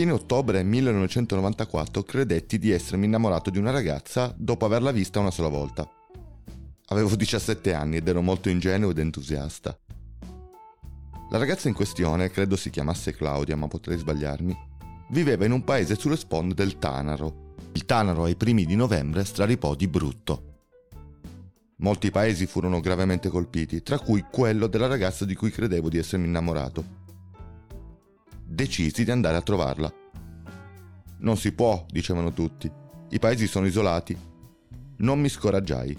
fine ottobre 1994 credetti di essermi innamorato di una ragazza dopo averla vista una sola volta. Avevo 17 anni ed ero molto ingenuo ed entusiasta. La ragazza in questione, credo si chiamasse Claudia, ma potrei sbagliarmi, viveva in un paese sulle sponde del Tanaro. Il Tanaro ai primi di novembre straripò di brutto. Molti paesi furono gravemente colpiti, tra cui quello della ragazza di cui credevo di essermi innamorato. Decisi di andare a trovarla. Non si può, dicevano tutti. I paesi sono isolati. Non mi scoraggiai.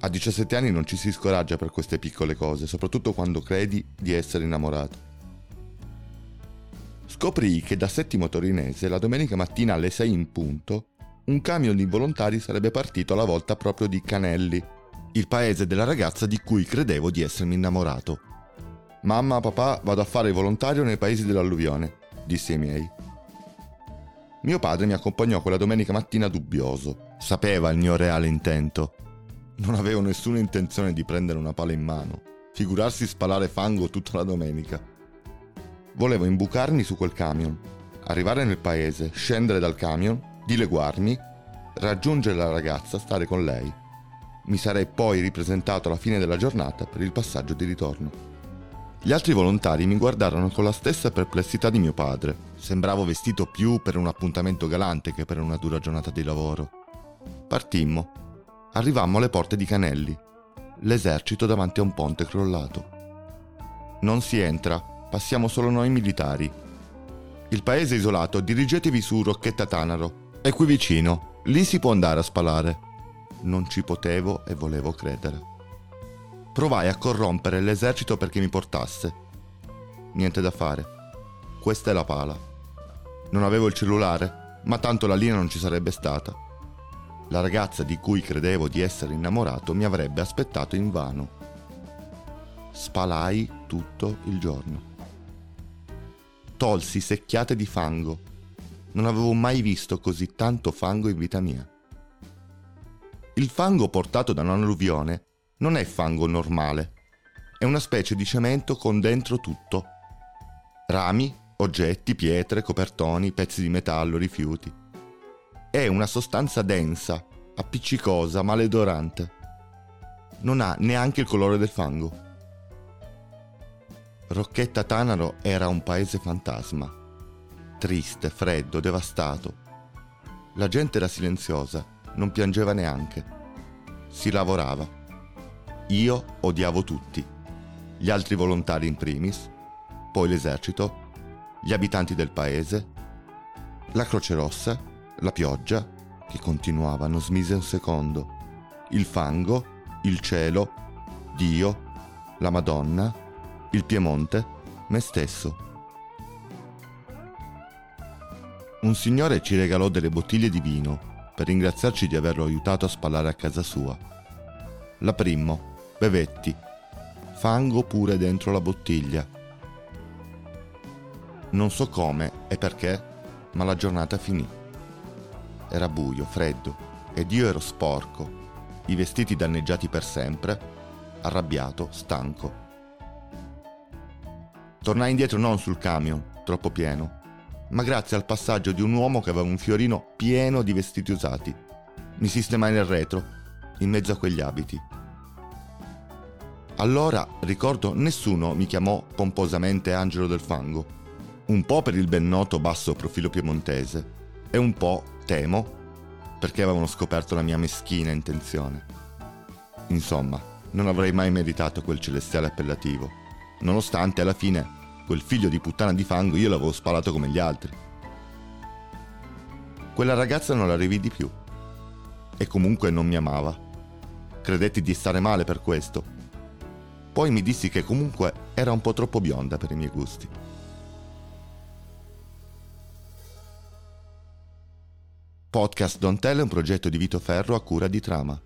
A 17 anni non ci si scoraggia per queste piccole cose, soprattutto quando credi di essere innamorato. Scoprì che da Settimo Torinese la domenica mattina alle 6 in punto un camion di volontari sarebbe partito alla volta proprio di Canelli, il paese della ragazza di cui credevo di essermi innamorato. Mamma, papà, vado a fare il volontario nei paesi dell'alluvione, dissi ai miei. Mio padre mi accompagnò quella domenica mattina dubbioso. Sapeva il mio reale intento. Non avevo nessuna intenzione di prendere una pala in mano. Figurarsi spalare fango tutta la domenica. Volevo imbucarmi su quel camion, arrivare nel paese, scendere dal camion, dileguarmi, raggiungere la ragazza, stare con lei. Mi sarei poi ripresentato alla fine della giornata per il passaggio di ritorno. Gli altri volontari mi guardarono con la stessa perplessità di mio padre. Sembravo vestito più per un appuntamento galante che per una dura giornata di lavoro. Partimmo. Arrivammo alle porte di Canelli. L'esercito davanti a un ponte crollato. Non si entra, passiamo solo noi militari. Il paese è isolato, dirigetevi su Rocchetta Tanaro. È qui vicino, lì si può andare a spalare. Non ci potevo e volevo credere. Provai a corrompere l'esercito perché mi portasse. Niente da fare. Questa è la pala. Non avevo il cellulare, ma tanto la linea non ci sarebbe stata. La ragazza di cui credevo di essere innamorato mi avrebbe aspettato invano. Spalai tutto il giorno tolsi secchiate di fango. Non avevo mai visto così tanto fango in vita mia. Il fango portato da un'alluvione non è fango normale, è una specie di cemento con dentro tutto. Rami, oggetti, pietre, copertoni, pezzi di metallo, rifiuti. È una sostanza densa, appiccicosa, maledorante. Non ha neanche il colore del fango. Rocchetta Tanaro era un paese fantasma, triste, freddo, devastato. La gente era silenziosa, non piangeva neanche. Si lavorava. Io odiavo tutti, gli altri volontari in primis, poi l'esercito, gli abitanti del paese, la Croce Rossa, la pioggia, che continuava, non smise un secondo, il fango, il cielo, Dio, la Madonna, il Piemonte, me stesso. Un signore ci regalò delle bottiglie di vino per ringraziarci di averlo aiutato a spallare a casa sua. L'aprimmo, bevetti, fango pure dentro la bottiglia. Non so come e perché, ma la giornata finì. Era buio, freddo, ed io ero sporco, i vestiti danneggiati per sempre, arrabbiato, stanco. Tornai indietro non sul camion, troppo pieno, ma grazie al passaggio di un uomo che aveva un fiorino pieno di vestiti usati. Mi sistemai nel retro, in mezzo a quegli abiti. Allora, ricordo, nessuno mi chiamò pomposamente Angelo del Fango, un po' per il ben noto basso profilo piemontese e un po', temo, perché avevano scoperto la mia meschina intenzione. Insomma, non avrei mai meritato quel celestiale appellativo nonostante alla fine quel figlio di puttana di fango io l'avevo sparato come gli altri. Quella ragazza non la rividi più e comunque non mi amava. Credetti di stare male per questo. Poi mi dissi che comunque era un po' troppo bionda per i miei gusti. Podcast Don't Tell è un progetto di Vito Ferro a cura di Trama.